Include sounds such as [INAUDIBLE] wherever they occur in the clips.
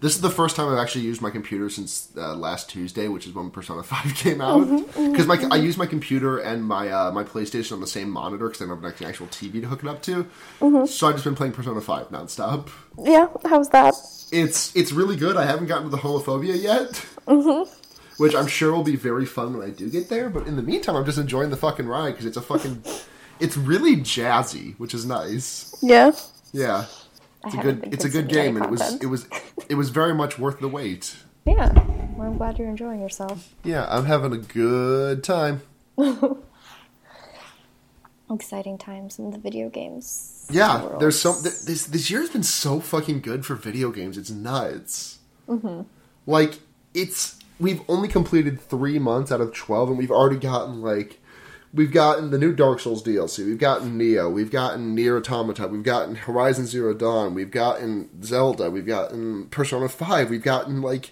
This is the first time I've actually used my computer since uh, last Tuesday, which is when Persona [LAUGHS] Five came out. Because my I use my computer and my uh, my PlayStation on the same monitor because I don't have an actual TV to hook it up to. So I've just been playing Persona Five nonstop. Yeah, how's that? It's it's really good. I haven't gotten to the homophobia yet. Which I'm sure will be very fun when I do get there. But in the meantime, I'm just enjoying the fucking ride because it's a fucking, it's really jazzy, which is nice. Yeah. Yeah, it's a good it's a good game, and it was it was it was very much worth the wait. [LAUGHS] Yeah. Well, I'm glad you're enjoying yourself. Yeah, I'm having a good time. [LAUGHS] Exciting times in the video games. Yeah, world. there's some th- this this year has been so fucking good for video games. It's nuts. Mm-hmm. Like it's we've only completed three months out of twelve, and we've already gotten like we've gotten the new Dark Souls DLC, we've gotten Nioh, we've gotten Nier Automata, we've gotten Horizon Zero Dawn, we've gotten Zelda, we've gotten Persona Five, we've gotten like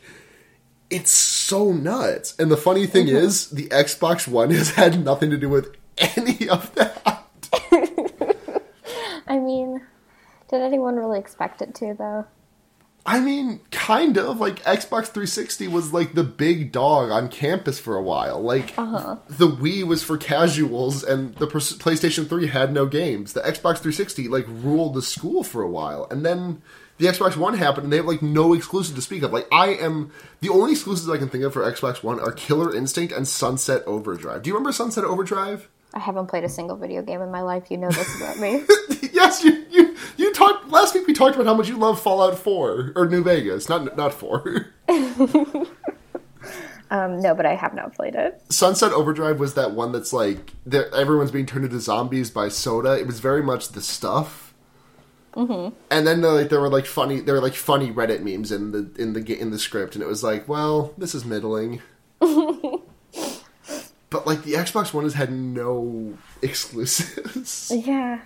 it's so nuts. And the funny thing mm-hmm. is, the Xbox One has had nothing to do with any of that. [LAUGHS] I mean, did anyone really expect it to, though? I mean, kind of. Like Xbox 360 was like the big dog on campus for a while. Like uh-huh. the Wii was for casuals, and the PlayStation 3 had no games. The Xbox 360 like ruled the school for a while, and then the Xbox One happened, and they have like no exclusive to speak of. Like I am the only exclusives I can think of for Xbox One are Killer Instinct and Sunset Overdrive. Do you remember Sunset Overdrive? I haven't played a single video game in my life. You know this about me. [LAUGHS] yes, you you you talked last week. We talked about how much you love Fallout 4 or New Vegas, not not 4. [LAUGHS] um, no, but I have not played it. Sunset Overdrive was that one that's like everyone's being turned into zombies by soda. It was very much the stuff. Mm-hmm. And then uh, like there were like funny there were like funny Reddit memes in the in the in the script, and it was like, well, this is middling. [LAUGHS] but like the Xbox One has had no [LAUGHS] exclusives. Yeah.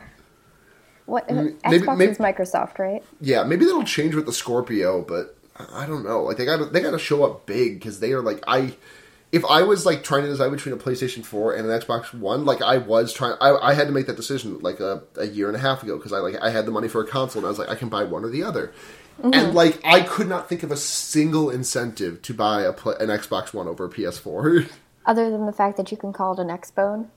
What uh, maybe- Xbox maybe- is Microsoft, right? yeah, maybe that'll change with the Scorpio, but I don't know. Like they got to they got to show up big because they are like I. If I was like trying to decide between a PlayStation 4 and an Xbox One, like I was trying, I, I had to make that decision like a, a year and a half ago because I like I had the money for a console and I was like I can buy one or the other, mm-hmm. and like I could not think of a single incentive to buy a an Xbox One over a PS4. [LAUGHS] Other than the fact that you can call it an Xbone.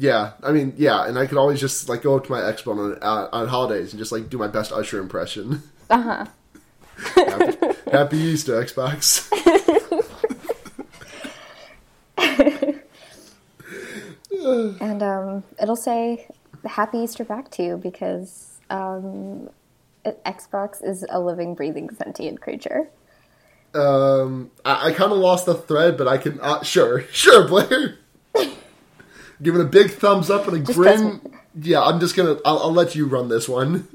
Yeah, I mean yeah, and I could always just like go up to my Xbox on, uh, on holidays and just like do my best Usher impression. Uh huh. happy, happy Easter, Xbox. [LAUGHS] And um, it'll say Happy Easter back to you because um, Xbox is a living, breathing, sentient creature. Um, I, I kind of lost the thread, but I can. Uh, sure, [LAUGHS] sure, Blair. Giving a big thumbs up and a Just grin. Yeah, I'm just gonna. I'll, I'll let you run this one.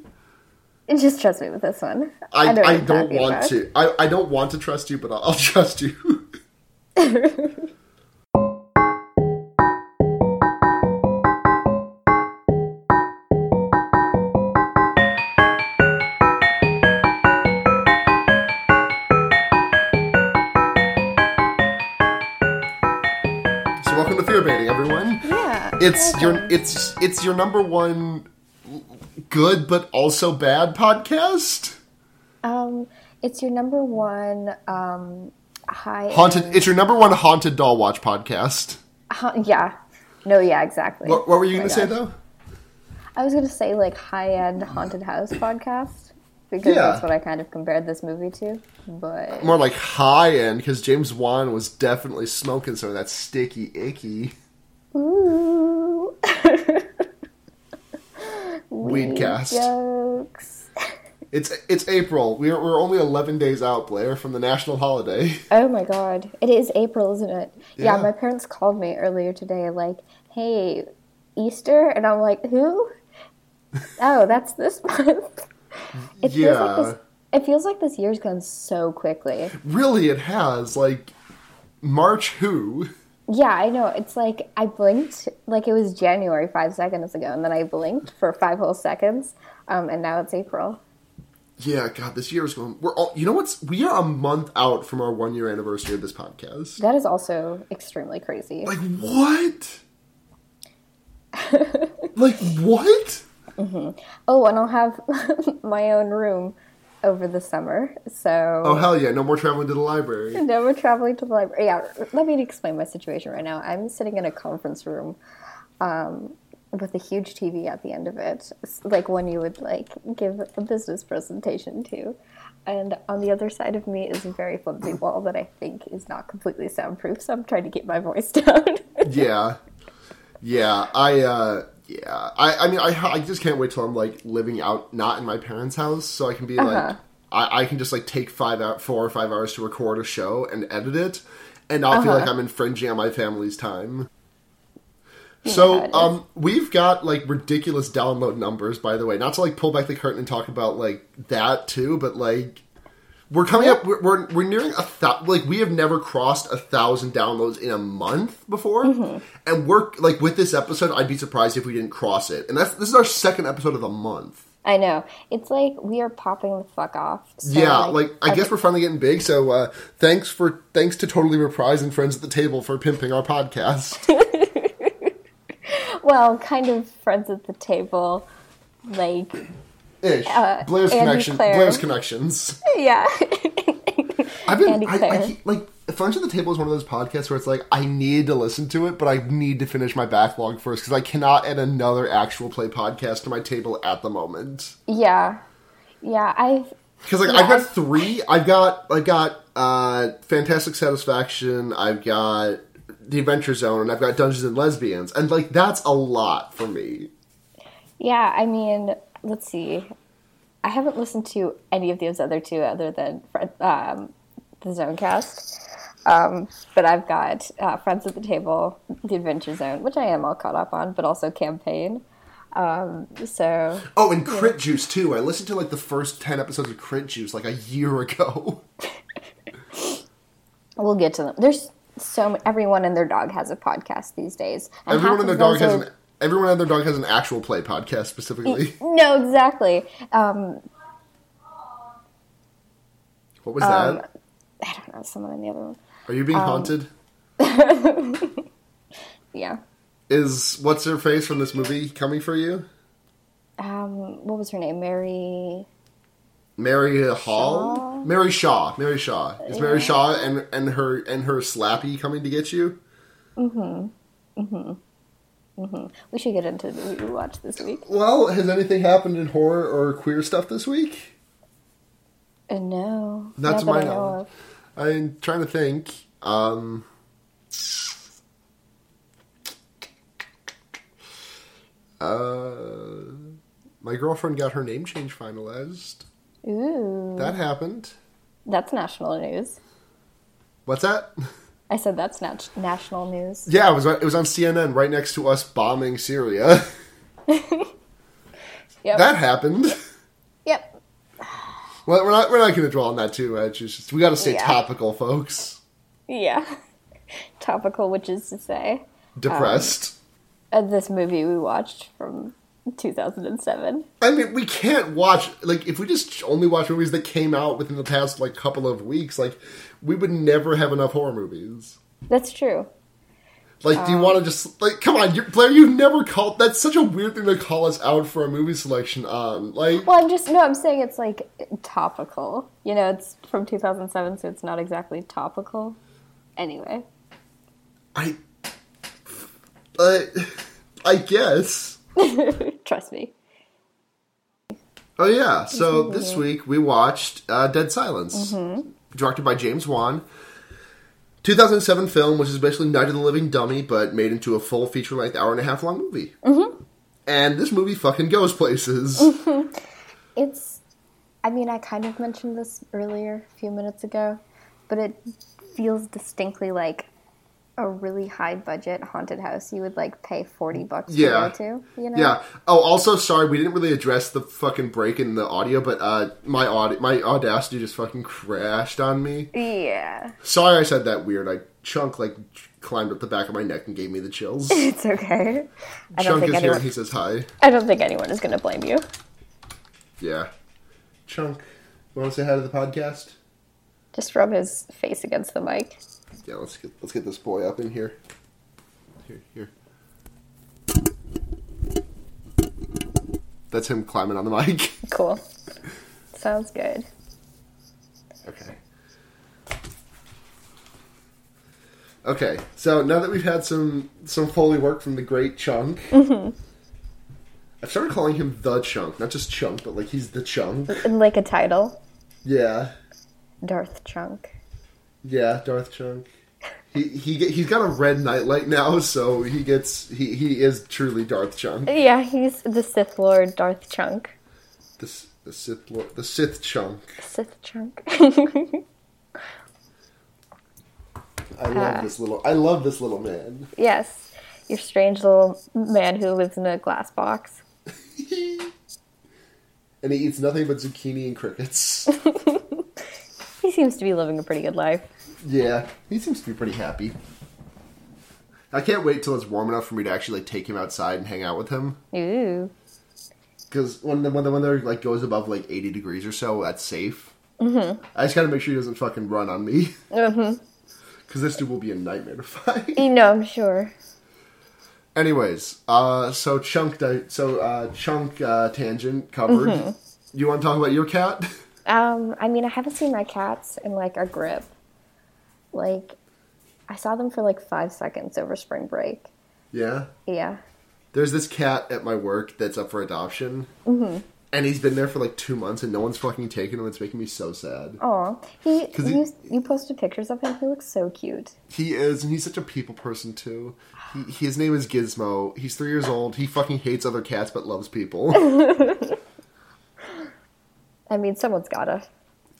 Just trust me with this one. I, know what I, don't want to. I, I don't want to trust you, but I'll, I'll trust you. [LAUGHS] It's your it's it's your number one good but also bad podcast. Um, it's your number one um, high. Haunted. It's your number one haunted doll watch podcast. Ha- yeah. No, yeah, exactly. What, what were you Oh going to say though? I was going to say like high end haunted house podcast because Yeah. that's what I kind of compared this movie to. But More like high end because James Wan was definitely smoking some of that sticky icky ooh, [LAUGHS] weedcast. jokes. [LAUGHS] It's it's April. We're we're only eleven days out, Blair, from the national holiday. [LAUGHS] Oh my god, it is April, isn't it? Yeah. Yeah. my parents called me earlier today, like, "Hey, Easter," and I'm like, "Who?" oh, that's this month. It feels like this. It feels like this year's gone so quickly. Really, it has like March. Who? Yeah, I know. It's like I blinked, like it was January five seconds ago, and then I blinked for five whole seconds, um, and now it's April. Yeah, God, this year is going. We're all. You know what's? We are a month out from our one year anniversary of this podcast. That is also extremely crazy. Like what? [LAUGHS] like what? Oh, and I'll have [LAUGHS] my own room over the summer. So Oh hell yeah! No more traveling to the library. [LAUGHS] no, we're traveling to the library. Yeah, let me explain my situation right now. I'm sitting in a conference room um, with a huge TV at the end of it, like one you would like give a business presentation to. And on the other side of me is a very flimsy [LAUGHS] wall that I think is not completely soundproof. So I'm trying to keep my voice [LAUGHS] down. yeah, yeah. I uh, yeah. I I mean I I just can't wait till I'm like living out not in my parents' house, so I can be like Uh-huh. I I can just like take five out four or five hours to record a show and edit it, and not feel Uh-huh. like I'm infringing on my family's time. So um, we've got like ridiculous download numbers, by the way. Not to like pull back the curtain and talk about like that too, but like we're coming up. We're we're, we're nearing a thousand. Like we have never crossed a thousand downloads in a month before, Mm-hmm. and we're like with this episode. I'd be surprised if we didn't cross it. And that's this is our second episode of the month. I know. It's like we are popping the fuck off. So, yeah, like, I okay. guess we're finally getting big. So uh, thanks for thanks to Totally Reprise and friends at the table for pimping our podcast. [LAUGHS] Well, kind of friends at the table, like Ish. Uh, Blair's Andy connection. Claire. Blair's connections. yeah. [LAUGHS] I've been Andy I, I Claire. keep, like Friends at the Table is one of those podcasts where it's like I need to listen to it, but I need to finish my backlog first because I cannot add another actual play podcast to my table at the moment. yeah, yeah. I've Because like Yeah, I've got three. I've got I've got uh, Fantastic Satisfaction. I've got The Adventure Zone, and I've got Dungeons and Lesbians, and like that's a lot for me. yeah. I mean, let's see. I haven't listened to any of those other two other than um, the Zonecast. Um, but I've got uh, Friends at the Table, The Adventure Zone, which I am all caught up on, but also Campaign. Um, so Oh, and Crit Juice too. I listened to like the first ten episodes of Crit Juice like a year ago. [LAUGHS] we'll get to them. There's so everyone and their dog has a podcast these days. And Everyone and their dog has are- an everyone and their dog has an actual play podcast specifically. [LAUGHS] No, exactly. Um, What was Um, that? I don't know, someone in the other one. Are you being um, haunted? [LAUGHS] Yeah. Is what's her face from this movie coming for you? Um, what was her name? Mary. Mary Hall, Shaw? Mary Shaw, Mary Shaw. Is Mary Shaw and and her and her Slappy coming to get you? We should get into the movie we watched this week. Well, has anything happened in horror or queer stuff this week? Uh, no. Not to my know knowledge. I'm trying to think. Um, uh, my girlfriend got her name change finalized. Ooh. That happened. That's national news. What's that? I said that's nat- national news. Yeah, it was on, it was on CNN right next to us bombing Syria. [LAUGHS] Yep. that happened. yep. Well, we're not we're not going to dwell on that too much. Just we got to stay Yeah. topical, folks. Yeah. [LAUGHS] Topical, which is to say, Depressed. uh, this movie we watched from 2007. I mean, we can't watch like if we just only watch movies that came out within the past like couple of weeks. Like, we would never have enough horror movies. That's true. Like, Um, do you want to just like come on, you're, Blair? You've never called. That's such a weird thing to call us out for a movie selection on. Like, Well, I'm just no. I'm saying it's like topical. You know, it's from 2007, so it's not exactly topical. Anyway, I, I, I guess. [LAUGHS] trust me. Oh yeah. So this Mm-hmm. week we watched uh, Dead Silence, directed by James Wan. 2007 film, which is basically Night of the Living Dummy, but made into a full feature-length, hour and a half long movie. Mm-hmm. And this movie fucking goes places. It's. I mean, I kind of mentioned this earlier, a few minutes ago, but it feels distinctly like a really high budget haunted house you would like pay 40 bucks Yeah. to go to. You know? Yeah. Oh, also, sorry, we didn't really address the fucking break in the audio, but uh, my aud- my Audacity just fucking crashed on me. Yeah. Sorry, I said that weird. I chunk like climbed up the back of my neck and gave me the chills. [LAUGHS] It's okay. I don't chunk think is here. and He says hi. I don't think anyone is going to blame you. Yeah. Chunk, you want to say hi to the podcast? Just rub his face against the mic. Yeah, let's get let's get this boy up in here. Here, here. That's him climbing on the mic. [LAUGHS] Cool. Sounds good. Okay. Okay, so now that we've had some some foley work from the great Chunk, mm-hmm. I've started calling him the Chunk, not just Chunk, but like he's the Chunk. Like a title, Yeah, Darth Chunk. Yeah, Darth Chunk. He he he's got a red nightlight now, so he gets he he is truly Darth Chunk. Yeah, he's the Sith Lord Darth Chunk. The the Sith Lord, the Sith Chunk. Sith Chunk. [LAUGHS] I love Ah. this little. I love this little man. yes, your strange little man who lives in a glass box. [LAUGHS] and he eats nothing but zucchini and crickets. [LAUGHS] He seems to be living a pretty good life. Yeah, he seems to be pretty happy. I can't wait till it's warm enough for me to actually like take him outside and hang out with him. Ooh. Because when the when the weather like goes above like eighty degrees or so, that's safe. Mm-hmm. I just gotta make sure he doesn't fucking run on me. Mm-hmm. [LAUGHS] Because this dude will be a nightmare to fight. You know, I'm sure. Anyways, uh, so chunk, di- so uh, chunk uh, tangent covered. Mm-hmm. You want to talk about your cat? [LAUGHS] Um, I mean, I haven't seen my cats in like a grip. Like, I saw them for like five seconds over spring break. yeah. Yeah. There's this cat at my work that's up for adoption. Mm-hmm. And he's been there for like two months and no one's fucking taken him. It's making me so sad. Aw. He, he- you, you posted pictures of him. He looks so cute. He is, and he's such a people person too. He, his name is Gizmo. He's three years old. He fucking hates other cats but loves people. [LAUGHS] [LAUGHS] I mean, someone's gotta.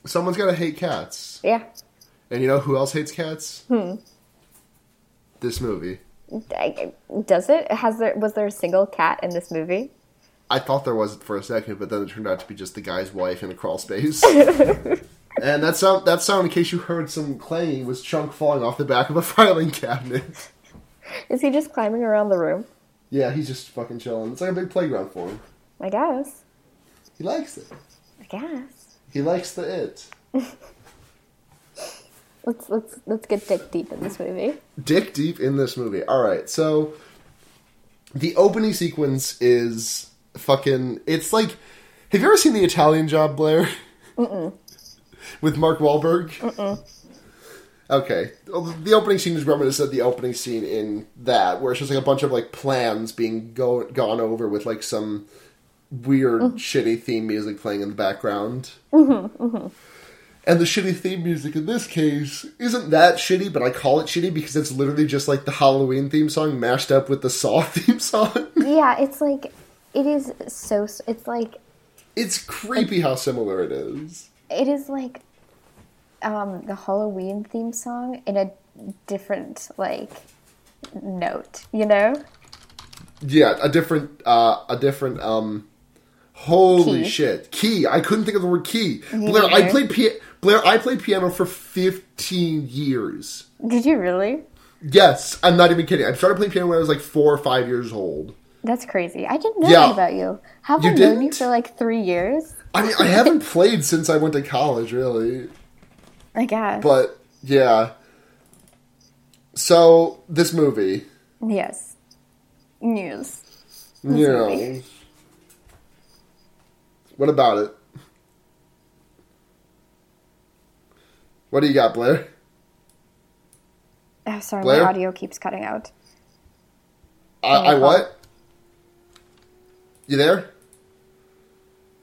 Someone's gotta hate cats. Yeah. And you know who else hates cats? Hmm. This movie. Does it? Has there was there a single cat in this movie? I thought there was for a second, but then it turned out to be just the guy's wife in a crawl space. [LAUGHS] and that sound, that sound, in case you heard some clanging, was Chunk falling off the back of a [LAUGHS] filing cabinet. Is he just climbing around the room? Yeah, he's just fucking chilling. It's like a big playground for him. I guess. He likes it. I guess. He likes the it. [LAUGHS] Let's let's let's get dick deep in this movie. dick deep in this movie. All right, so the opening sequence is fucking. It's like, have you ever seen the Italian Job, Blair? Mm-mm. [LAUGHS] With Mark Wahlberg. Mm-mm. Okay, the opening scene is reminiscent of the opening scene in that, where it's just like a bunch of like plans being go- gone over with like some weird, mm-hmm. shitty theme music playing in the background. Mm-hmm, mm-hmm. And the shitty theme music in this case isn't that shitty, but I call it shitty because it's literally just like the Halloween theme song mashed up with the Saw [LAUGHS] theme song. Yeah, it's like it is so. It's like It's creepy how similar it is. it is like um, the Halloween theme song in a different like note. You know? Yeah, a different, uh, a different, um, holy Key. shit. Key. I couldn't think of the word key. Blair, I played Blair, I played piano for 15 years. Did you really? Yes, I'm not even kidding. I started playing piano when I was like four or five years old. That's crazy. I didn't know Yeah. that about you. Have You I known you for like three years? I mean, I haven't [LAUGHS] played since I went to college, really. I guess. But yeah. So this movie, yes. News. movie. What about it? What do you got, Blair? Oh, sorry, Blair? my audio keeps cutting out. I, Can I what? You there,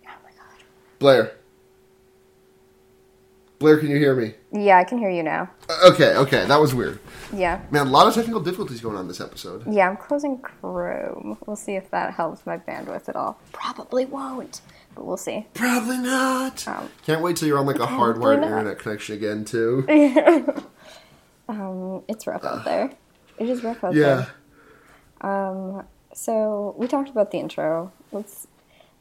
Oh my god. Blair? Blair, can you hear me? Yeah, I can hear you now. Uh, Okay, okay, that was weird. Yeah. Man, a lot of technical difficulties going on this episode. Yeah, I'm closing Chrome. We'll see if that helps my bandwidth at all. Probably won't, but we'll see. Probably not. Um, Can't wait till you're on like a Probably hardwired not. internet connection again, too. [LAUGHS] Um, it's rough out there. It is rough out Yeah. there. Yeah. Um, so we talked about the intro. Let's.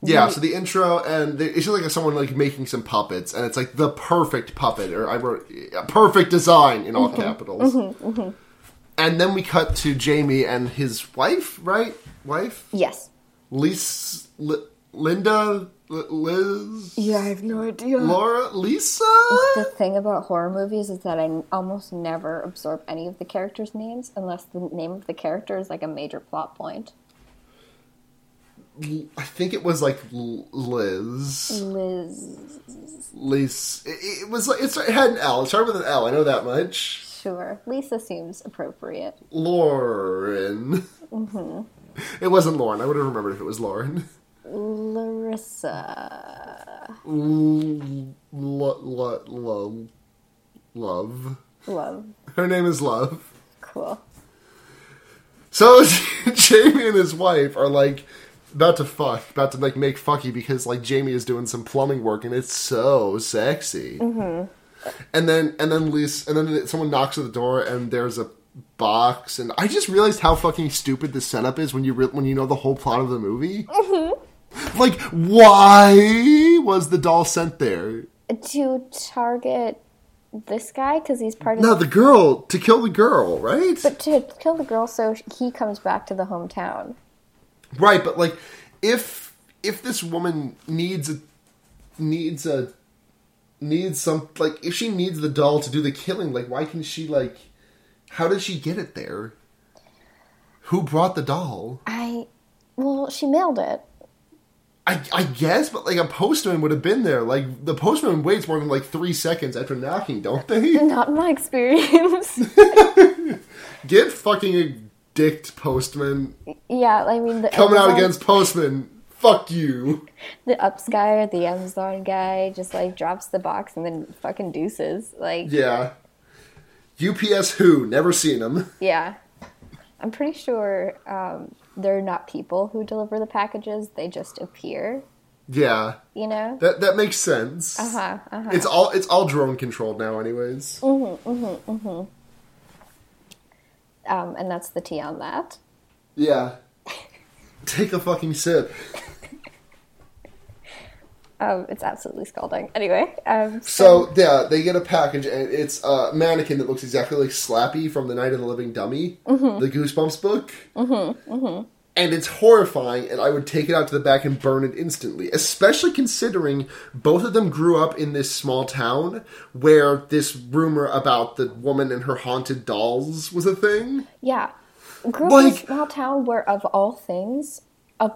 Yeah, the- so the intro and the, it's just like someone like making some puppets, and it's like the perfect puppet, or I wrote a perfect design in all Mm-hmm. capitals. And then we cut to Jamie and his wife, right? Wife, Yes. Lisa, Li, Linda, Li- Liz, Yeah, I have no idea. Laura, Lisa. The thing about horror movies is that I almost never absorb any of the characters' names unless the name of the character is like a major plot point. I think it was like Liz. Liz. Liz. It, it was like it's, it had an L. It started with an L. I know that much. Sure. Lisa seems appropriate. Lauren. Mm-hmm. It wasn't Lauren. I would have remembered if it was Lauren. [LAUGHS] Larissa. L- lo- lo- lo- love. Love. Her name is Love. Cool. So [LAUGHS] Jamie and his wife are like about to fuck, about to like make fucky because like Jamie is doing some plumbing work and it's so sexy. Mm-hmm. And then and then Lisa, and then someone knocks at the door and there's a box and I just realized how fucking stupid this setup is when you re- when you know the whole plot of the movie. Mm-hmm. Like, why was the doll sent there? To target this guy because he's part of. No, the girl to kill the girl, right? But to kill the girl so he comes back to the hometown. Right, but like if if this woman needs a needs a needs some like if she needs the doll to do the killing, like why can she like how did she get it there? Who brought the doll? I. Well, she mailed it. I, I guess, but like a postman would have been there. Like the postman waits more than like three seconds after knocking, don't they? [LAUGHS] Not in my experience. [LAUGHS] Get fucking a dicked postman yeah, I mean the coming out against postman. Fuck you. the ups guy or the Amazon guy just like drops the box and then fucking deuces. Like Yeah. UPS who? Never seen them. Yeah. I'm pretty sure um, they're not people who deliver the packages, they just appear, Yeah. you know? That that makes sense. Uh huh, uh huh. It's all it's all drone controlled now, anyways. Um, and that's the tea on that. Yeah. [LAUGHS] Take a fucking sip. Um, it's absolutely scalding. Anyway, um, So yeah, they get a package and it's a mannequin that looks exactly like Slappy from the Night of the Living Dummy, the Goosebumps book. Mm-hmm, And it's horrifying, and I would take it out to the back and burn it instantly. Especially considering both of them grew up in this small town where this rumor about the woman and her haunted dolls was a thing. yeah. Grew up in a small town where, of all things, a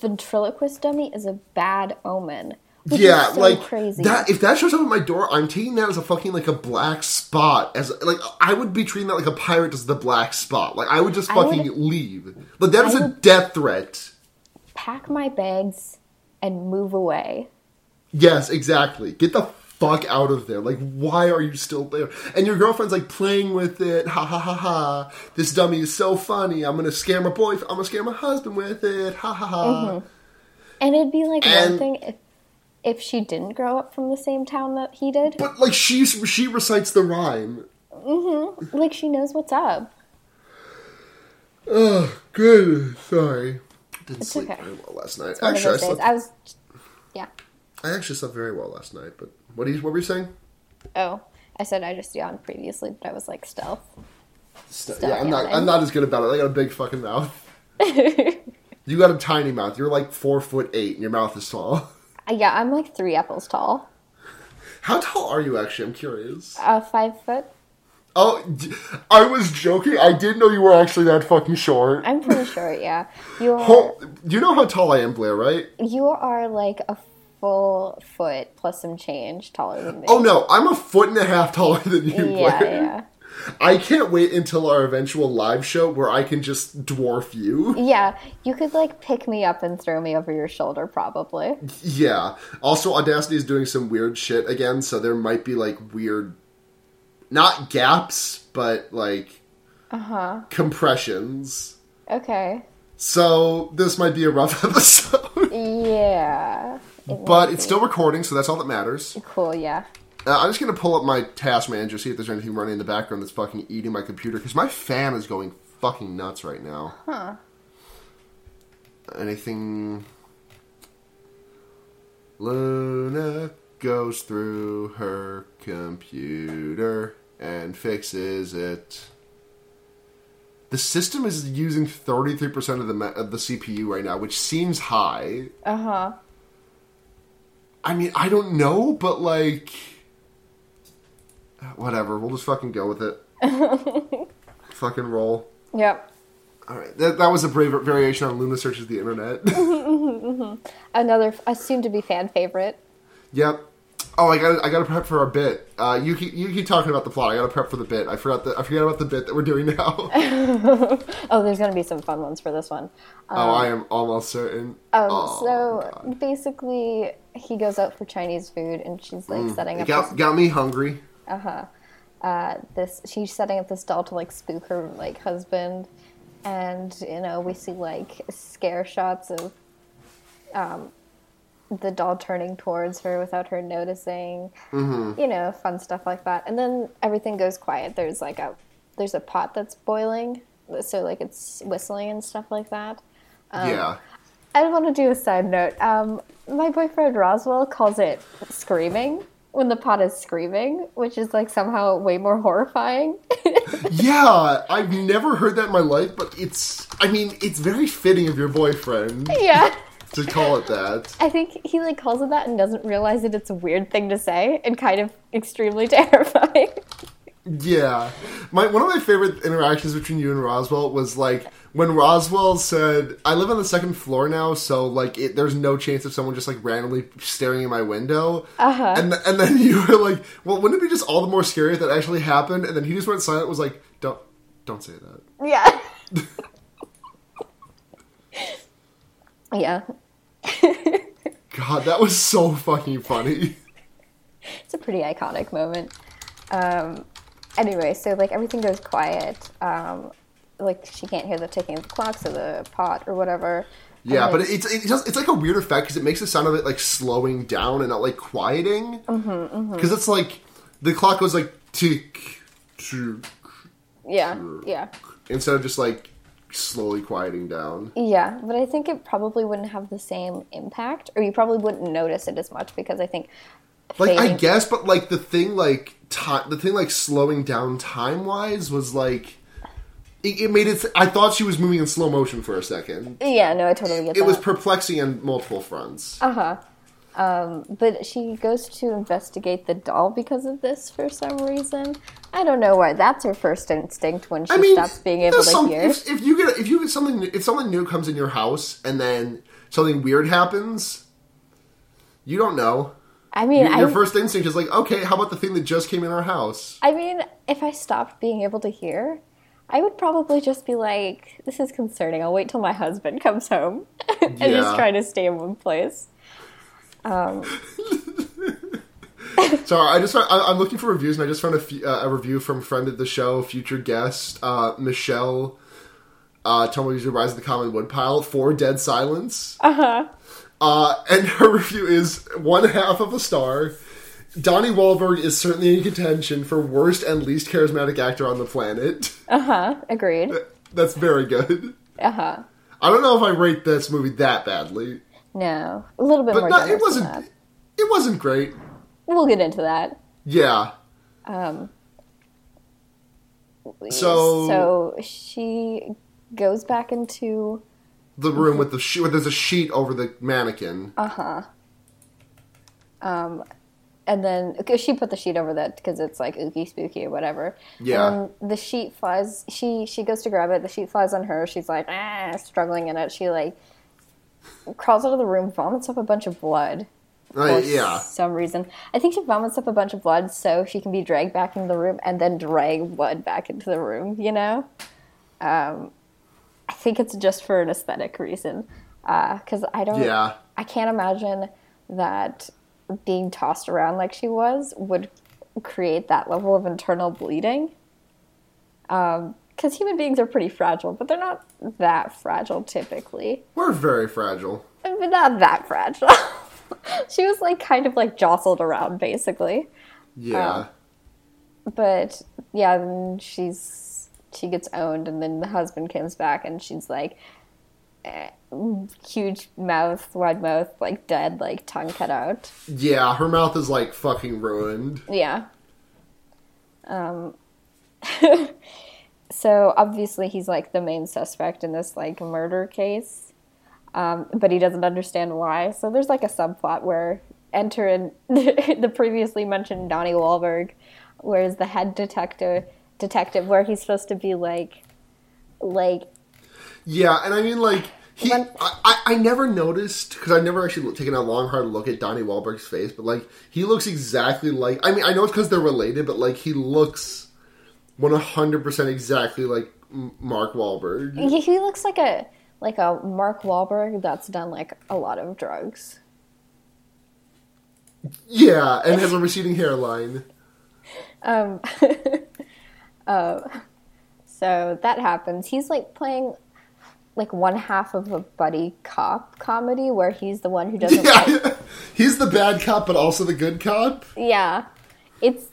ventriloquist dummy is a bad omen. Which yeah, is so like crazy. that. If that shows up at my door, I'm taking that as a fucking like a black spot. As like I would be treating that like a pirate does the black spot. Like I would just fucking would- leave. Like that is I a would- death threat. Pack my bags and move away. Yes, exactly. Get the fuck out of there. Like why are you still there? And your girlfriend's like playing with it. Ha ha ha ha. This dummy is so funny. I'm gonna scare my boyfriend. I'm gonna scare my husband with it. Ha ha ha. Mm-hmm. And it'd be like one thing if, if she didn't grow up from the same town that he did. But like she she recites the rhyme. Mhm. Like she knows what's up. Oh, good. Sorry. Didn't It's sleep okay. very well last night. Actually, I days. slept. I was, yeah. I actually slept very well last night. But what you, what were you saying? Oh, I said I just yawned previously, but I was like stealth. St- yeah, I'm not. yawning. I'm not as good about it. I got a big fucking mouth. [LAUGHS] you got a tiny mouth. You're like four foot eight, and your mouth is small. [LAUGHS] Uh, yeah, I'm like three apples tall. How tall are you? Actually, I'm curious. Uh, five foot. Oh, I was joking. I didn't know you were actually that fucking short. I'm pretty [LAUGHS] short, Yeah, you are. Oh, you know how tall I am, Blair, right? You are like a full foot plus some change taller than me. Oh no, I'm a foot and a half taller than you, Yeah, Blair. yeah, I can't wait until our eventual live show where I can just dwarf you. yeah. You could like pick me up and throw me over your shoulder, probably. Yeah. Also, Audacity is doing some weird shit again, so there might be like weird, not gaps, but like Uh huh. compressions. Okay. So this might be a rough [LAUGHS] episode, Yeah. It but it's still recording, so that's all that matters. cool. Yeah. Uh, I'm just gonna pull up my task manager, see if there's anything running in the background that's fucking eating my computer, because my fan is going fucking nuts right now. Huh. Anything. Luna goes through her computer and fixes it. The system is using 33% of the me- of the CPU right now, which seems high. Uh huh. I mean, I don't know, but like whatever, we'll just fucking go with it. [LAUGHS] fucking roll. Yep. All right, that, that was a brave variation on Luna searches the internet. [LAUGHS] Another a soon to be fan favorite. yep. Oh, I got I got to prep for our bit. Uh, you keep you keep talking about the plot. I got to prep for the bit. I forgot the I forgot about the bit that we're doing now. [LAUGHS] Oh, there's gonna be some fun ones for this one. oh, I am almost certain. Um, Oh, so God. basically, he goes out for Chinese food, and she's like setting it up got got me hungry. This, uh, this. She's setting up this doll to like spook her like husband, and you know we see like scare shots of um, the doll turning towards her without her noticing. Mm-hmm. You know, fun stuff like that, and then everything goes quiet. There's like a there's a pot that's boiling, so like it's whistling and stuff like that. yeah. I want to do a side note. Um, my boyfriend Roswell calls it screaming when the pot is screaming, which is like somehow way more horrifying. [LAUGHS] Yeah, I've never heard that in my life, but it's I mean, it's very fitting of your boyfriend yeah. to call it that. I think he like calls it that and doesn't realize that it's a weird thing to say and kind of extremely [LAUGHS] terrifying. Yeah. My one of my favorite interactions between you and Roswell was like when Roswell said, "I live on the second floor now, so like it, there's no chance of someone just like randomly staring in my window." Uh-huh. And th- and then [LAUGHS] you were like, "Well, wouldn't it be just all the more scary if that actually happened?" And then he just went silent. Was like, "Don't don't say that." Yeah. [LAUGHS] yeah. God, that was so fucking funny. It's a pretty iconic moment. Um, anyway, so like everything goes quiet. Um, like she can't hear the ticking of the clocks or the pot or whatever. Yeah, but it's it's just, it's like a weird effect because it makes the sound of it like slowing down and not like quieting. Because it's like the clock goes like tick, tick, yeah, yeah. instead of just like slowly quieting down. Yeah, but I think it probably wouldn't have the same impact, or you probably wouldn't notice it as much because I think. Like I guess, but like the thing like time, the thing like slowing down time wise was like it, it made it. I thought she was moving in slow motion for a second. Yeah, no, I totally get It that. was perplexing on multiple fronts. Uh huh. Um, but she goes to investigate the doll because of this for some reason. I don't know why. That's her first instinct when she I mean, stops being able to some- hear. If, if you get if you get something if something new comes in your house and then something weird happens, you don't know. I mean, Your, your I, first instinct is like, okay, how about the thing that just came in our house? I mean, if I stopped being able to hear, I would probably just be like, "This is concerning. I'll wait till my husband comes home [LAUGHS] and Yeah. just try to stay in one place." [LAUGHS] Sorry, I just found, I, I'm looking for reviews, and I just found a, fe- uh, a review from friend of the show, future guest uh, Michelle. Uh, Tumbleweeds Rise of the Common Woodpile for Dead Silence. Uh-huh. Uh, and [LAUGHS] her review is one half of a star. Donnie Wahlberg is certainly in contention for worst and least charismatic actor on the planet. Uh huh. Agreed. That's very good. Uh huh. I don't know if I rate this movie that badly, No, a little bit but more not, it wasn't. than that. It wasn't great. We'll get into that. Yeah. Um, So- so she goes back into The room with the sheet, where there's a sheet over the mannequin. Uh huh. Um, and then cause she put the sheet over that because it's like ooky spooky or whatever. Yeah. And the sheet flies. She she goes to grab it. The sheet flies on her. She's like ah, struggling in it. She like crawls out of the room, vomits up a bunch of blood. Uh, for yeah. some reason. I think she vomits up a bunch of blood so she can be dragged back into the room and then drag blood back into the room, you know? Um, I think it's just for an aesthetic reason. Uh, because I don't. Yeah. I can't imagine that being tossed around like she was would create that level of internal bleeding. Um, because human beings are pretty fragile, but they're not that fragile typically. We're very fragile. But not that fragile. [LAUGHS] she was like kind of like jostled around basically. Yeah. Um, but yeah, then she's she gets owned, and then the husband comes back, and she's like eh, huge mouth, wide mouth, like dead, like tongue cut out. yeah, her mouth is like fucking ruined. Yeah. Um. [LAUGHS] so obviously he's like the main suspect in this like murder case, um, but he doesn't understand why. So there's like a subplot where enter in [LAUGHS] the previously mentioned Donnie Wahlberg, where is the head detective detective where he's supposed to be like like Yeah, and I mean, like he, When- I, I, I never noticed because I've never actually taken a long hard look at Donnie Wahlberg's face, but like he looks exactly like. I mean, I know it's because they're related, but like he looks one hundred percent exactly like Mark Wahlberg. He, he looks like a like a Mark Wahlberg that's done like a lot of drugs. Yeah, and has a receding hairline. [LAUGHS] Um, [LAUGHS] uh, so that happens. He's like playing like one half of a buddy cop comedy where he's the one who doesn't. like, Yeah, [LAUGHS] he's the bad cop, but also the good cop. yeah, it's.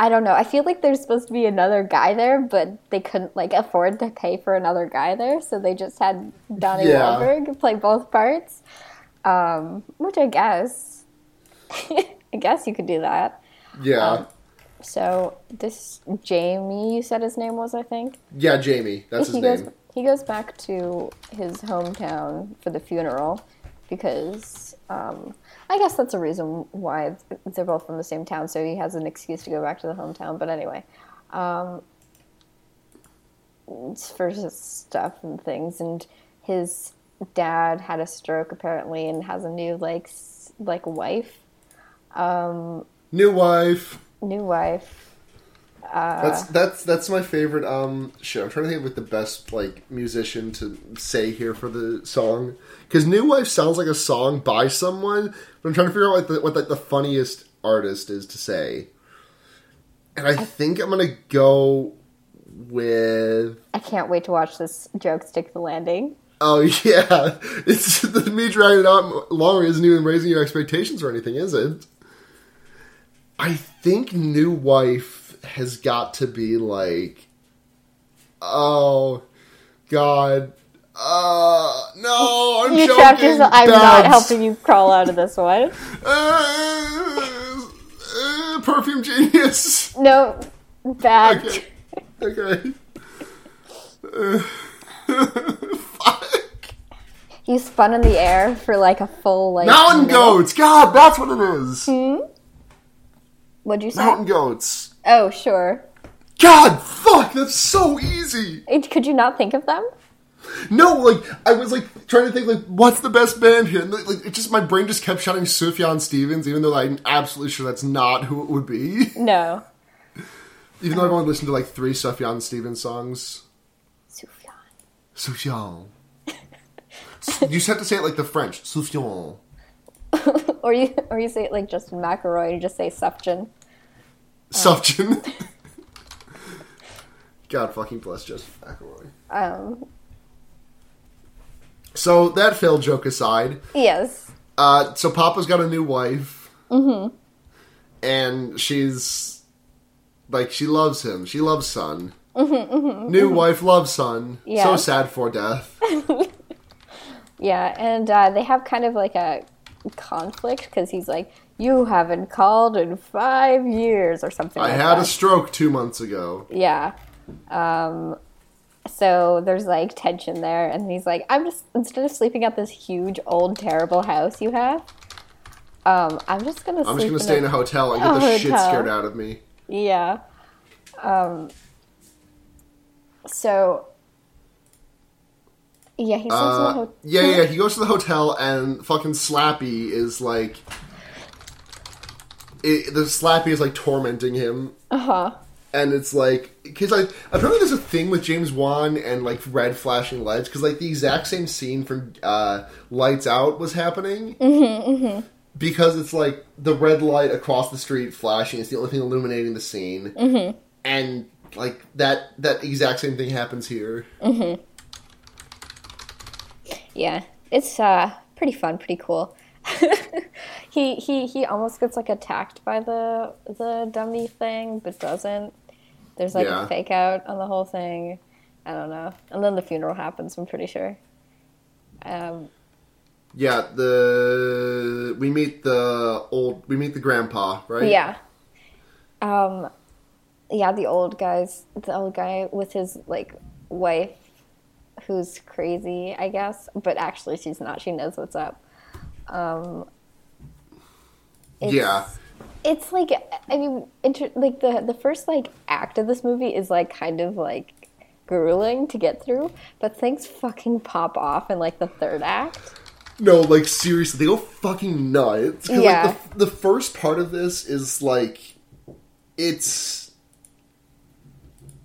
I don't know. I feel like there's supposed to be another guy there, but they couldn't like afford to pay for another guy there, so they just had Donnie Yeah. Wahlberg play both parts. Um, which I guess, [LAUGHS] I guess you could do that. Yeah, Um, So this Jamie, you said his name was, I think. yeah, Jamie. That's his he name. goes he goes back to his hometown for the funeral because um, I guess that's a reason why they're both from the same town. So he has an excuse to go back to the hometown. But anyway, um, it's for stuff and things, and his dad had a stroke apparently and has a new like like wife, New wife. New wife. That's that's that's my favorite um shit. I'm trying to think of the best like musician to say here for the song because "New Wife" sounds like a song by someone, but I'm trying to figure out what the, what like the funniest artist is to say. And I think I'm gonna go with I can't wait to watch this joke stick the landing. oh [LAUGHS] yeah, it's the me dragging it out longer isn't even raising your expectations or anything, is it? I think "New Wife" has got to be like, oh god, uh, no, I'm [LAUGHS] You joking. trapped yourself. I'm not helping you crawl out of this one. [LAUGHS] Uh, uh, perfume genius. No, bad. Okay. Okay. Uh, [LAUGHS] fuck. You spun in the air for like a full like. Mountain minute. goats. God, that's what it is. What'd you say? Mountain goats. Oh, sure. God, fuck, that's so easy. It- Could you not think of them? No, like I was like trying to think like what's the best band here, and like it just my brain just kept shouting Sufjan Stevens, even though I'm absolutely sure that's not who it would be. [LAUGHS] No. Even though I've only listened to like three Sufjan Stevens songs. Sufjan. Sufjan. you just have to say it like the French. Sufjan. [LAUGHS] Or you, or you say it like Justin McElroy. You just say Sufjan. Sufjan. [LAUGHS] God fucking bless Justin McElroy. Um. So that failed joke aside, Yes. uh, so Papa's got a new wife, mm-hmm. and she's like she loves him. She loves son. Mm-hmm. New wife loves son. Yeah. So sad for death. [LAUGHS] Yeah, and uh, they have kind of like a conflict because he's like, "You haven't called in five years" or something. I like had that. a stroke two months ago. Yeah. Um, so there's like tension there, and he's like, I'm just, instead of sleeping at this huge, old, terrible house you have, um, I'm just gonna I'm sleep just gonna stay in a hotel and get [LAUGHS] the shit scared out of me. Yeah. Um, so, yeah, he sleeps in a Uh, hotel. yeah, yeah. He goes to the hotel and fucking Slappy is like, it, the Slappy is like tormenting him, Uh huh. and it's like because like apparently there's a thing with James Wan and like red flashing lights because like the exact same scene from uh, Lights Out was happening. Mm-hmm, Because it's like the red light across the street flashing is the only thing illuminating the scene, Mm-hmm. and like that that exact same thing happens here. Yeah, it's uh pretty fun, pretty cool. [LAUGHS] he he he almost gets like attacked by the the dummy thing, but doesn't. There's like Yeah. a fake out on the whole thing. I don't know. And then the funeral happens. I'm pretty sure. Um, Yeah, the we meet the old we meet the grandpa, right? yeah. Um, yeah, the old guys, the old guy with his like wife, who's crazy, I guess, but actually she's not. She knows what's up. Um, it's- Yeah. it's like I mean, inter- like the the first like act of this movie is like kind of like grueling to get through, but things fucking pop off in like the third act. No, like seriously, they go fucking nuts. Yeah. Like, the, the first part of this is like, it's,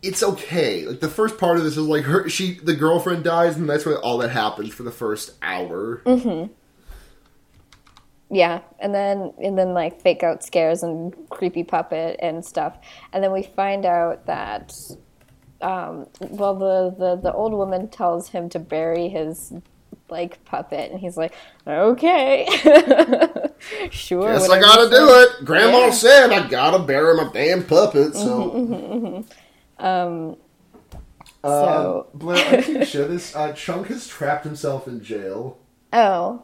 it's okay. Like the first part of this is like her, she, the girlfriend dies, and that's what all that happens for the first hour. Mm-hmm. Yeah, and then and then like fake out scares and creepy puppet and stuff, and then we find out that, um, well, the, the the old woman tells him to bury his like puppet, and he's like, okay, [LAUGHS] sure. Yes, I gotta do say." it. Grandma Yeah. said I gotta bury my damn puppet. So, Um, Uh, So- Blair, I you [LAUGHS] show this. Uh, Chunk has trapped himself in jail. oh,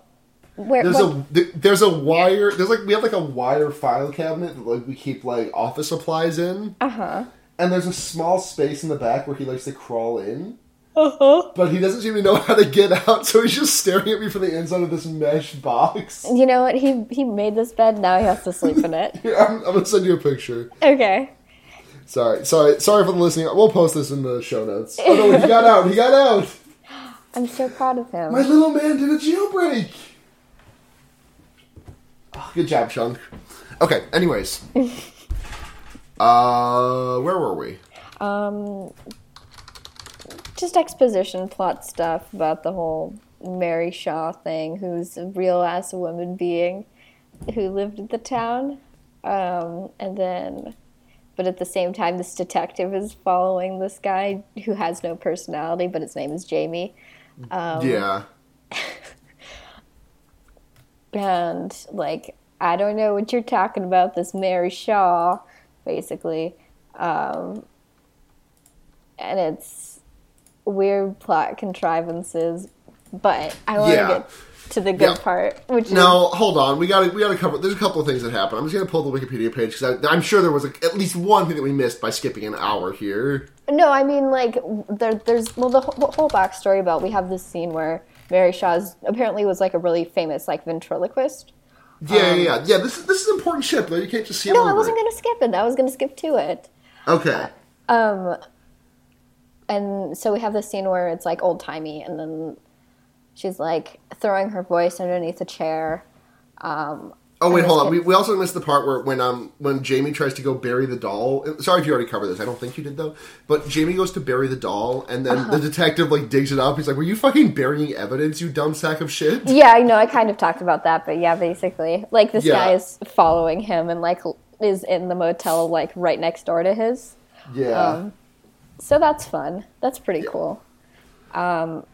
where? There's what- a there's a wire. There's like we have like a wire file cabinet that like we keep like office supplies in, uh huh. and there's a small space in the back where he likes to crawl in. Uh huh. But he doesn't seem to know how to get out, so he's just staring at me from the inside of this mesh box. You know what? He he made this bed. Now he has to sleep in it. [LAUGHS] Here, I'm, I'm gonna send you a picture. Okay. Sorry, sorry, sorry for the listening. We'll post this in the show notes. Oh no, he got out. He got out. [GASPS] I'm so proud of him. My little man did a jailbreak. Good job, Chunk. Okay. Anyways, [LAUGHS] uh, where were we? Um, just exposition plot stuff about the whole Mary Shaw thing, who's a real ass woman being who lived in the town. Um, and then, but at the same time, this detective is following this guy who has no personality, but his name is Jamie. Um, yeah. [LAUGHS] and like I don't know what you're talking about. This Mary Shaw, basically, um, and it's weird plot contrivances. But I want to Yeah. get to the good Yeah. part, which Now, hold on. We got to we got to cover. There's a couple of things that happen. I'm just gonna pull the Wikipedia page because I'm sure there was a, at least one thing that we missed by skipping an hour here. no. I mean, like there, there's well, the whole, whole backstory about we have this scene where Mary Shaw's apparently was like a really famous like ventriloquist. Yeah, yeah, yeah, yeah. This is this is important shit, though. You can't just see it Um, No, I wasn't gonna skip it. I was gonna skip to it. Okay. Um, and so we have this scene where it's like old timey, and then she's like throwing her voice underneath a chair. Um, Oh wait, hold on. We, we also missed the part where when um when Jamie tries to go bury the doll. Sorry if you already covered this. I don't think you did though. But Jamie goes to bury the doll, and then Uh-huh. the detective like digs it up. He's like, "Were you fucking burying evidence, you dumb sack of shit?" [LAUGHS] yeah, I know. I kind of talked about that, but yeah, basically, like this Yeah. guy is following him and like is in the motel like right next door to his. Yeah. Um, so that's fun. That's pretty cool. Um,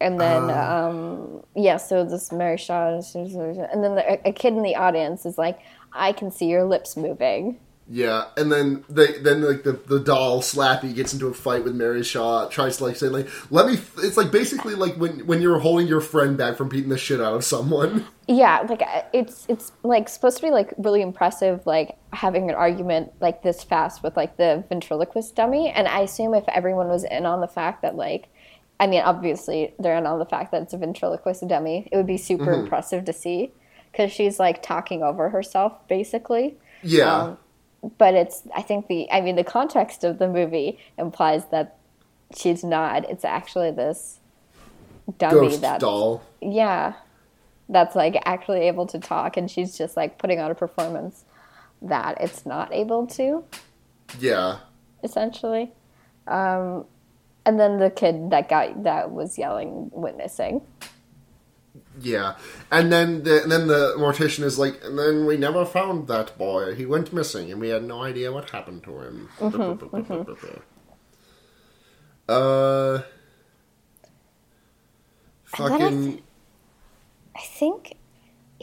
and then, Uh. um, yeah, so this Mary Shaw, and then the, a kid in the audience is like, I can see your lips moving. Yeah, and then they then like the the doll Slappy gets into a fight with Mary Shaw, tries to like say like let me. It's like basically like when when you're holding your friend back from beating the shit out of someone. Yeah, like it's it's like supposed to be like really impressive, like having an argument like this fast with like the ventriloquist dummy. And I assume if everyone was in on the fact that like, I mean, obviously they're in on the fact that it's a ventriloquist dummy, it would be super impressive to see because she's like talking over herself basically. Yeah, Um, but it's I think the I mean the context of the movie implies that she's not. It's actually this dummy ghost that doll. yeah. That's like actually able to talk and she's just like putting on a performance that it's not able to. Yeah, essentially. Um, and then the kid that got that was yelling witnessing yeah, and then the and then the mortician is like, and then we never found that boy. He went missing, and we had no idea what happened to him. Uh, And then I fucking. th- i think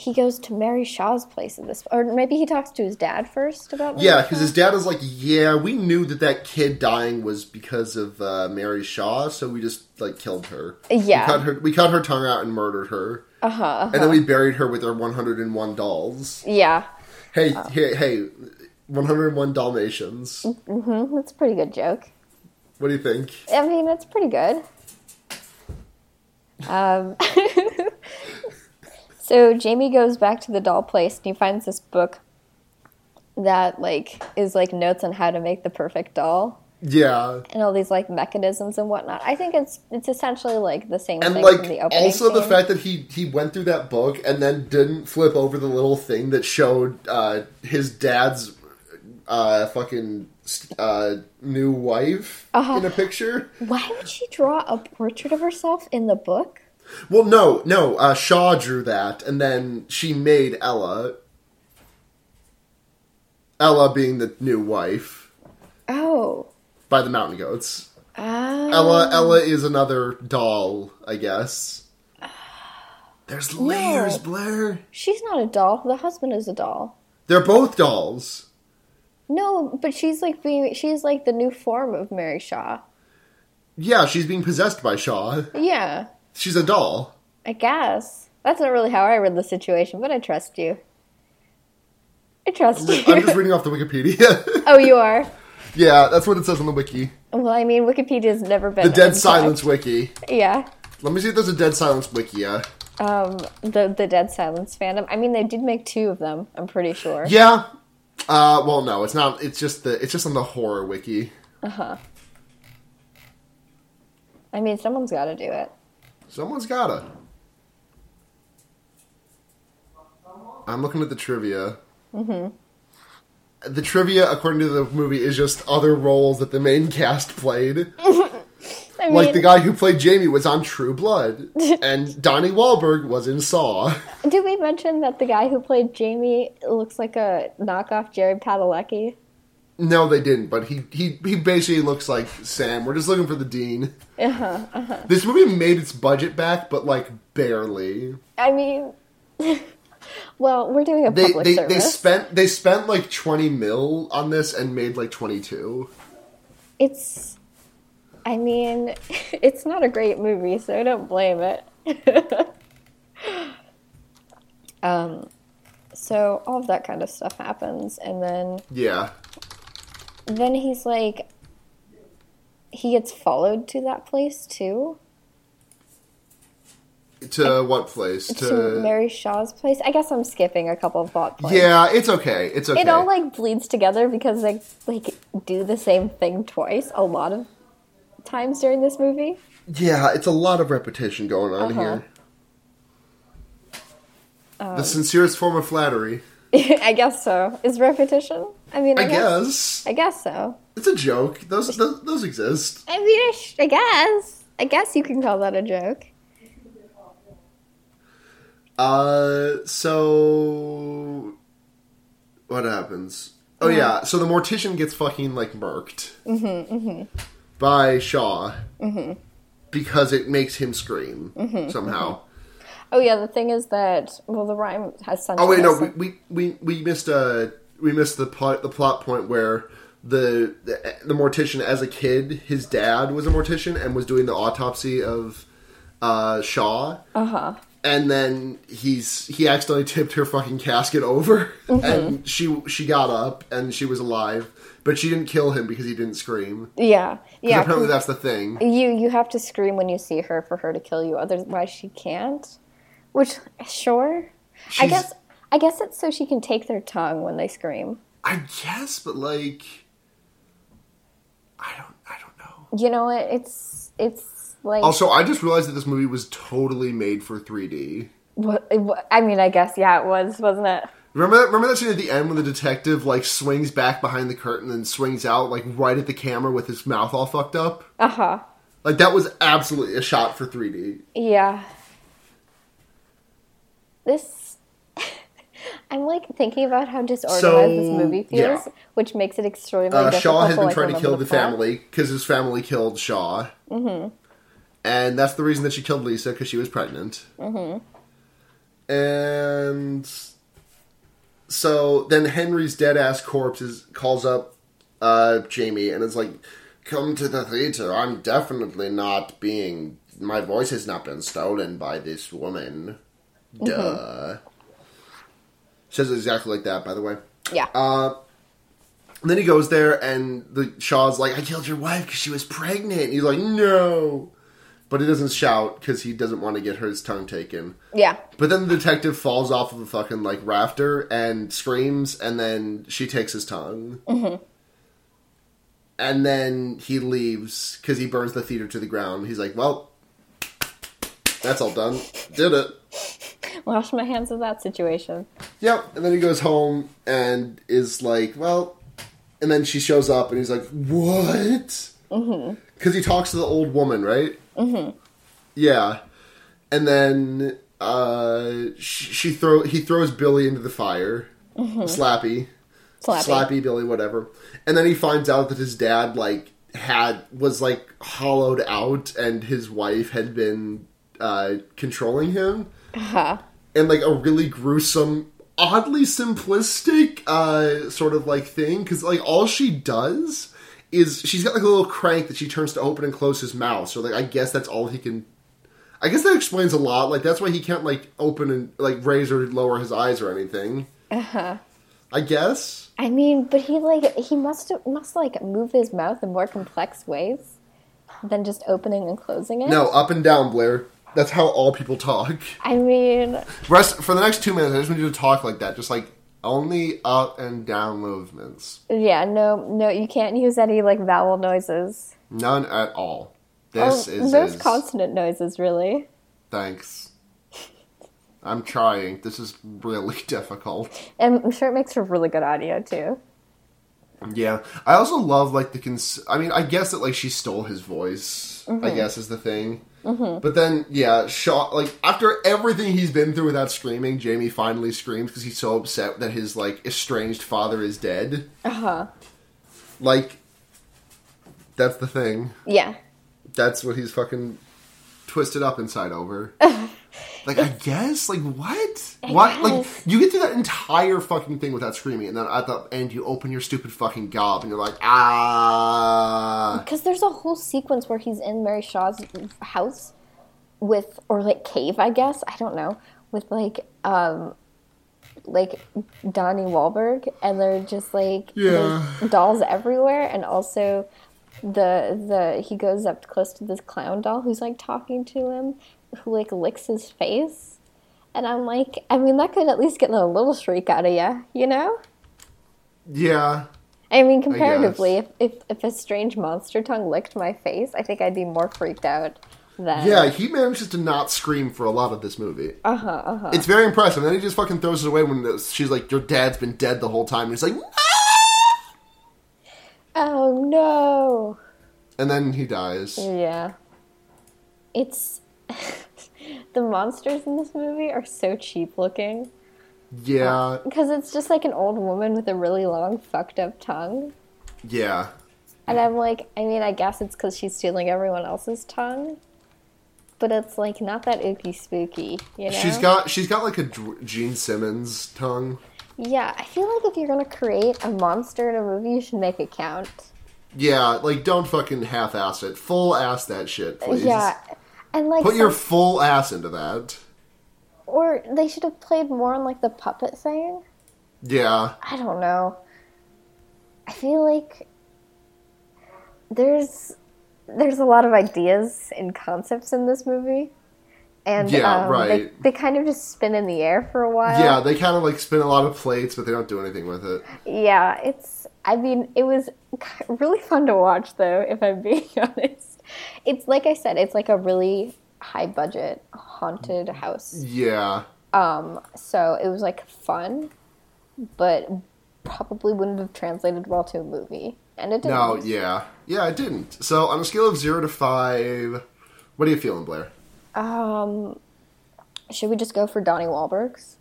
he goes to mary shaw's place in this or maybe he talks to his dad first about Mary Yeah, because his dad is like, yeah, we knew that that kid dying was because of uh, Mary Shaw, so we just like killed her. Yeah. we cut her. We cut her tongue out and murdered her, uh-huh, and then we buried her with her 101 dolls. yeah Hey, hey, hey, 101 Dalmatians. Mm hmm that's a pretty good joke What do you think? I mean, it's pretty good. Um, [LAUGHS] so Jamie goes back to the doll place and he finds this book that like is like notes on how to make the perfect doll. Yeah. and all these like mechanisms and whatnot. I think it's it's essentially like the same And thing like the opening. also the fact that he he went through that book and then didn't flip over the little thing that showed uh, his dad's uh, fucking uh, new wife Uh-huh. in a picture. Why would she draw a portrait of herself in the book? Well, no, no. Uh, Shaw drew that, and then she made Ella. Ella being the new wife Oh. by the Mountain Goats. Ah. Ella Ella is another doll, I guess. There's layers, Blair. She's not a doll. The husband is a doll. They're both dolls. No, but she's like being she's like the new form of Mary Shaw. Yeah, she's being possessed by Shaw. Yeah, She's a doll. I guess. That's not really how I read the situation, but I trust you. I trust you. I'm just reading off the Wikipedia. [LAUGHS] oh, you are? yeah, that's what it says on the wiki. Well, I mean, Wikipedia's never been The Dead unchecked. Silence wiki. Yeah. Let me see if there's a Dead Silence wiki. Yeah. Um, the the Dead Silence fandom. I mean, they did make two of them. I'm pretty sure. Yeah. Uh, well, no, it's not. It's just the. It's just on the horror wiki. Uh huh. I mean, someone's got to do it. Someone's gotta. I'm looking at the trivia. Mm-hmm. The trivia, according to the movie, is just other roles that the main cast played. [LAUGHS] I mean, Like the guy who played Jamie was on True Blood, [LAUGHS] and Donnie Wahlberg was in Saw. did we mention that the guy who played Jamie looks like a knockoff Jared Padalecki? No, they didn't, but he he he basically looks like Sam. We're just looking for the dean. Uh-huh, uh-huh. This movie made its budget back, but like barely. I mean, [LAUGHS] well, we're doing a They public they, service. they spent they spent like twenty mil on this and made like twenty two. It's, I mean, [LAUGHS] it's not a great movie, so I don't blame it. [LAUGHS] um, so all of that kind of stuff happens, and then Yeah, then he's like, he gets followed to that place too, to what place? to, To Mary Shaw's place. I guess I'm skipping a couple of plot points. yeah, it's okay. It's okay. It all like bleeds together because they like do the same thing twice a lot of times during this movie. yeah, it's a lot of repetition going on Uh-huh. here. Um, the sincerest form of flattery, [LAUGHS] I guess so. Is repetition? I mean, I, I guess, guess. I guess so. It's a joke. Those those, those exist. I mean, I, sh- I guess. I guess you can call that a joke. Uh, so what happens? Oh yeah, so the mortician gets fucking like murked Mm-hmm, by Shaw because it makes him scream Mm-hmm, somehow. Oh yeah, the thing is that well, the rhyme has sunshine. Oh wait, no, we we, we, we missed uh we missed the plot the plot point where the, the the mortician as a kid, his dad was a mortician and was doing the autopsy of uh Shaw. uh-huh. and then he's he accidentally tipped her fucking casket over Mm-hmm. and she she got up and she was alive but she didn't kill him because he didn't scream Yeah, yeah. apparently that's the thing You you have to scream when you see her for her to kill you. Otherwise, she can't. Which sure, I guess I guess it's so she can take their tongue when they scream. i guess but like i don't i don't know You know what? It's it's like also i just realized that this movie was totally made for 3d what, what- I mean, I guess yeah, it was, wasn't it? Remember that, remember that scene at the end when the detective like swings back behind the curtain and swings out like right at the camera with his mouth all fucked up? Uh huh. Like that was absolutely a shot for 3D. Yeah. This. I'm like thinking about how disorganized this movie feels, yeah. which makes it extremely Uh, Shaw has been trying to kill the plot. family because his family killed Shaw. Mm-hmm. And that's the reason that she killed Lisa because she was pregnant. Mm-hmm. And so then Henry's dead ass corpse is, calls up uh, Jamie and is like, "Come to the theater. I'm definitely not being. My voice has not been stolen by this woman. Duh." Says it exactly like that, by the way. Yeah. Uh, and then he goes there, and the Shaw's like, "I killed your wife because she was pregnant." And he's like, "No," but he doesn't shout because he doesn't want to get his tongue taken. yeah. But then the detective falls off of a fucking like rafter and screams, and then she takes his tongue. and then he leaves because he burns the theater to the ground. He's like, "Well, that's all done. Did it." Wash my hands of that situation. Yep. And then he goes home and is like, "Well," and then she shows up and he's like, "What?" Mhm. Because he talks to the old woman, right? Mm-hmm. Yeah. And then uh, she, she throw he throws Billy into the fire. Slappy. Slappy. Slappy Billy, whatever. And then he finds out that his dad like had was like hollowed out, and his wife had been uh, controlling him, Uh-huh. And like a really gruesome, oddly simplistic uh, sort of like thing because like all she does is she's got like a little crank that she turns to open and close his mouth. So like I guess that's all he can. I guess that explains a lot. Like that's why he can't like open and like raise or lower his eyes or anything. Uh huh. I guess. I mean, but he like he must must like move his mouth in more complex ways than just opening and closing it. No, up and down, Blair. That's how all people talk. [LAUGHS] I mean, Rest for the next two minutes. I just want you to talk like that, just like only up and down movements, yeah, no, no, you can't use any like vowel noises. none at all. Oh, this Oh, is those is- consonant noises, really. Thanks. [LAUGHS] I'm trying. This is really [LAUGHS] difficult. And I'm sure it makes for really good audio too. Yeah, I also love like the cons. I mean, I guess that like she stole his voice. I mm-hmm. guess is the thing. But then, yeah, shot like after everything he's been through without screaming, Jamie finally screams because he's so upset that his like estranged father is dead. Uh huh. Like, that's the thing. Yeah. That's what he's fucking twisted up inside over. [LAUGHS] like, I guess, like what? What? Like, guess. you get through that entire fucking thing without screaming, and then at the end, you open your stupid fucking gob, and you're like, ah. Because there's a whole sequence where he's in Mary Shaw's house with, or like cave, I guess. I don't know. With like, um, like Donnie Wahlberg, and they're just like Yeah. dolls everywhere, and also the the he goes up close to this clown doll who's like talking to him, who like licks his face, and I'm like, I mean, that could at least get a little shriek out of you, you know? Yeah. I mean, comparatively, if, if if a strange monster tongue licked my face, I think I'd be more freaked out than. Yeah, he manages to not scream for a lot of this movie. Uh huh. Uh huh. It's very impressive. And then he just fucking throws it away when the- she's like, "Your dad's been dead the whole time." And he's like, "No!" Oh no. and then he dies. Yeah. It's [LAUGHS] the monsters in this movie are so cheap looking Yeah, uh, because it's just like an old woman with a really long fucked up tongue. yeah, And I'm like, I mean, I guess it's because she's stealing everyone else's tongue, but it's like not that ooky spooky, you know? She's got she's got like a Gene Simmons tongue. Yeah, I feel like if you're gonna create a monster in a movie, you should make it count. Yeah, like don't fucking half-ass it. Full ass that shit, please. Yeah, and like, Put your full ass into that. or they should have played more on like the puppet thing. Yeah, I don't know. I feel like there's there's a lot of ideas and concepts in this movie, and Yeah, um, right. They, they kind of just spin in the air for a while. yeah. They kind of like spin a lot of plates, but they don't do anything with it. Yeah, it's. I mean, it was really fun to watch, though. If I'm being [LAUGHS] honest, it's like I said, it's like a really high budget haunted house. Yeah, Um, so it was like fun, but probably wouldn't have translated well to a movie, and it didn't. no, yeah, yeah. It didn't. So on a scale of zero to five, what are you feeling, Blair? Um, should we just go for Donnie Wahlberg's?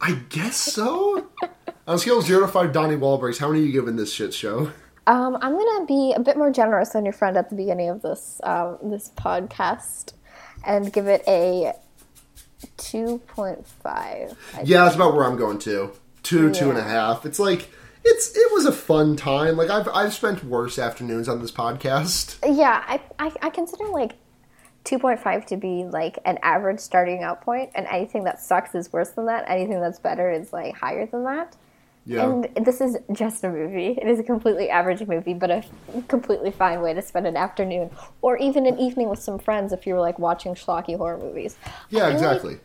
I guess so. [LAUGHS] on a scale of zero to five, Donnie Wahlberg's. How many are you giving this shit show? Um, I'm gonna be a bit more generous than your friend at the beginning of this um, this podcast, and give it a two point five. Yeah, that's about where I'm going to. Two, two and a Yeah. half. It's like it's it was a fun time. Like I've I've spent worse afternoons on this podcast. Yeah, I, I, I consider like 2.5 to be like an average starting out point, and anything that sucks is worse than that. Anything that's better is like higher than that. Yeah. And this is just a movie. It is a completely average movie, but a completely fine way to spend an afternoon or even an evening with some friends if you were like watching schlocky horror movies. yeah, feel like exactly.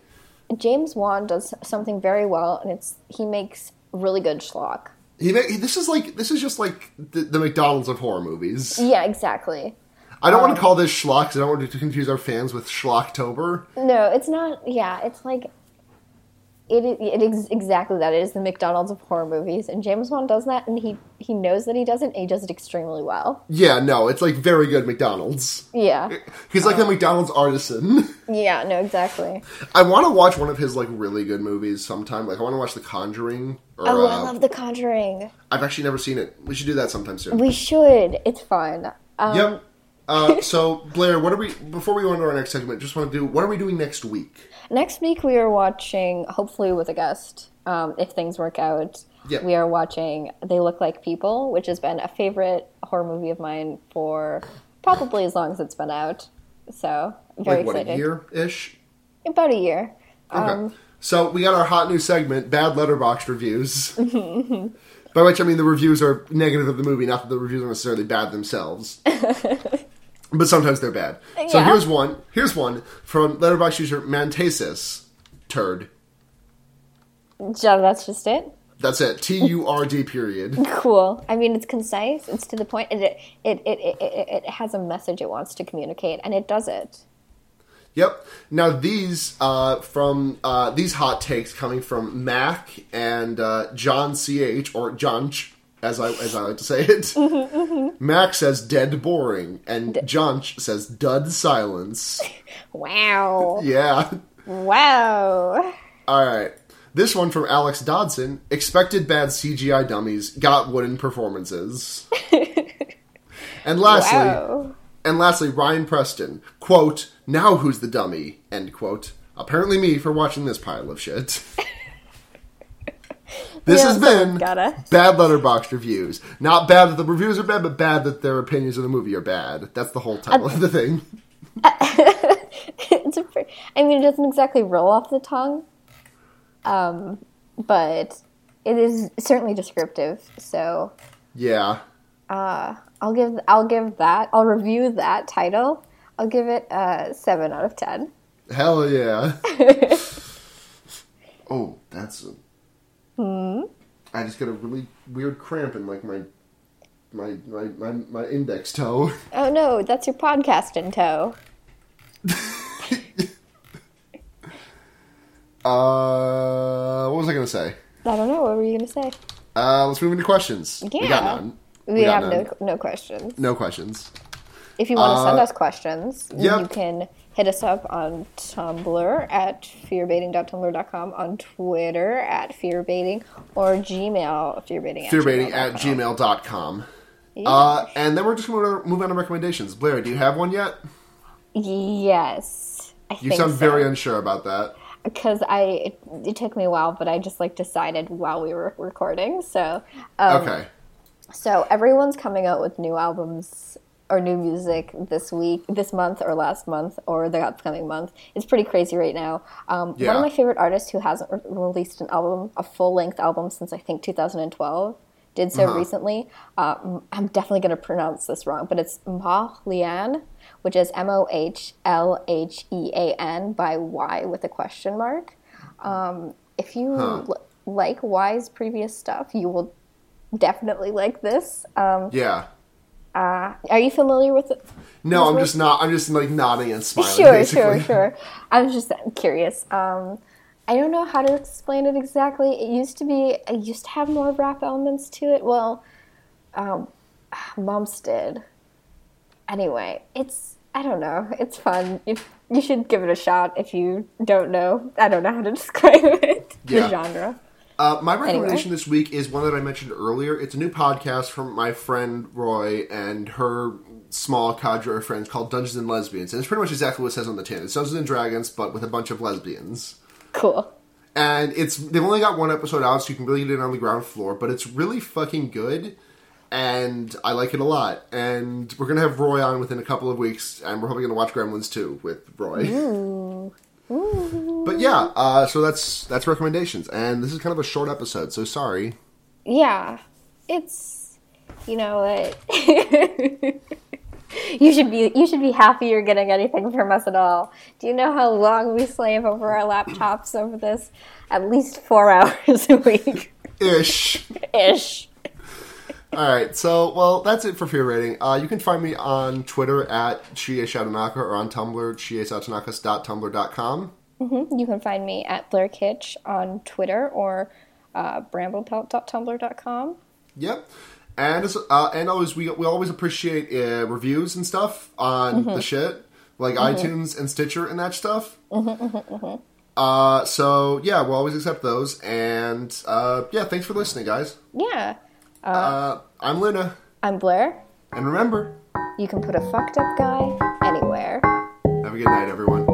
James Wan does something very well, and it's he makes really good schlock. He, this is like this is just like the, the McDonald's of horror movies. Yeah, exactly. I don't Um, want to call this schlock. I don't want to confuse our fans with Schlocktober. No, it's not. Yeah, it's like it. It is exactly that. It is the McDonald's of horror movies, and James Wan does that, and he he knows that he does it, and he does it extremely well. Yeah, no, it's like very good McDonald's. Yeah, He's like a McDonald's artisan. yeah, no, exactly. I want to watch one of his like really good movies sometime. Like I want to watch The Conjuring. Or, Oh, I uh, love The Conjuring. I've actually never seen it. We should do that sometime soon. We should. It's fun. Um, yep. Uh, so Blair, what are we? Before we go into our next segment, just want to do. What are we doing next week? Next week we are watching, hopefully with a guest, um, if things work out. Yep. We are watching They Look Like People, which has been a favorite horror movie of mine for probably as long as it's been out. So very like what excited. a year ish. About a year. Okay. Um, so we got our hot new segment, bad Letterboxd reviews. [LAUGHS] By which I mean the reviews are negative of the movie, not that the reviews are necessarily bad themselves. [LAUGHS] but sometimes they're bad. So here's one. Here's one from Letterboxd user Mantasis. Turd. so that's just it. That's it. T U R D [LAUGHS] period. Cool. I mean, it's concise. It's to the point. It it, it, it, it, it has a message it wants to communicate, and it does it. Yep. Now these uh, from uh, these hot takes coming from Mac and uh, John Ch or John Ch, as I as I like to say it. [LAUGHS] Mm-hmm, mm-hmm. Max says dead boring, and John says dud silence. [LAUGHS] Wow. Yeah. Wow. All right. This one from Alex Dodson. Expected bad CGI dummies got wooden performances. [LAUGHS] and lastly, Wow. And lastly, Ryan Preston, quote, now who's the dummy, end quote. Apparently me for watching this pile of shit. This Yeah, has been bad Letterboxd reviews. Not bad that the reviews are bad, but bad that their opinions of the movie are bad. That's the whole title of the thing. [LAUGHS] it's a I mean, it doesn't exactly roll off the tongue, um, but it is certainly descriptive. So Yeah. I'll give I'll give that I'll review that title. I'll give it a seven out of ten. Hell yeah. [LAUGHS] oh, that's a... Hmm? I just got a really weird cramp in like my my my my, my index toe. [LAUGHS] Oh no, that's your podcast in tow. [LAUGHS] Uh, what was I gonna say? I don't know. What were you gonna say? Uh, let's move into questions. We got Yeah. none. We, got have none. no no questions. No questions. If you want to send Uh, us questions, yep. you can hit us up on Tumblr at fearbaiting.tumblr.com, on Twitter at fearbaiting, or Gmail fearbaiting at Fearbaiting at gmail.com. gmail.com. Yeah. Uh, and then we're just going to move on to recommendations. Blair, do you have one yet? yes. I You sound so. very unsure about that. because I it, it took me a while, but I just like decided while we were recording. So um, okay. So everyone's coming out with new albums or new music this week, this month, or last month, or the upcoming month. It's pretty crazy right now. Um, One of my favorite artists who hasn't re- released an album, a full length album since I think 2012, did so Uh-huh. recently. Uh, I'm definitely going to pronounce this wrong, but it's Mah Lian, which is M O H L H E A N by Y with a question mark. Um, if you Huh. l- like Y's previous stuff, you will definitely like this. Um, Yeah. Are you familiar with it? No, I'm just not. I'm just like nodding and smiling. Sure, basically. sure, sure. I was just curious. Um, I don't know how to explain it exactly. It used to be, it used to have more rap elements to it. Well, um, Mumps did. Anyway, it's, I don't know. It's fun. If you should give it a shot if you don't know. I don't know how to [LAUGHS] describe it. Yeah. The genre. Uh, my recommendation this week is one that I mentioned earlier. It's a new podcast from my friend Roy and her small cadre of friends called Dungeons and Lesbians, and it's pretty much exactly what it says on the tin. It's Dungeons and Dragons, but with a bunch of lesbians. Cool. And it's they've only got one episode out, so you can really get it on the ground floor. But it's really fucking good, and I like it a lot. And we're gonna have Roy on within a couple of weeks, and we're probably gonna watch Gremlins 2 with Roy. But yeah, uh, so that's that's recommendations, and this is kind of a short episode, so sorry. Yeah, it's you know what. [LAUGHS] you should be you should be happy you're getting anything from us at all. Do you know how long we slave over our laptops over this? At least four [LAUGHS] hours a week. Ish. Ish. All right, so well, that's it for fear baiting. Uh, you can find me on Twitter at Chie Satanaka or on Tumblr chiesatanakas.tumblr.com. Mm-hmm. You can find me at Blair Kitsch on Twitter or uh, bramblepelt.tumblr.com. Yep. And as, uh, and always we we always appreciate uh, reviews and stuff on Mm-hmm. the shit like iTunes and Stitcher and that stuff. Mm-hmm, Uh, so yeah, we'll always accept those. And uh, yeah, thanks for listening, guys. Yeah. Uh, I'm Luna, I'm Blair. and remember, You can put a fucked up guy anywhere. have a good night, everyone.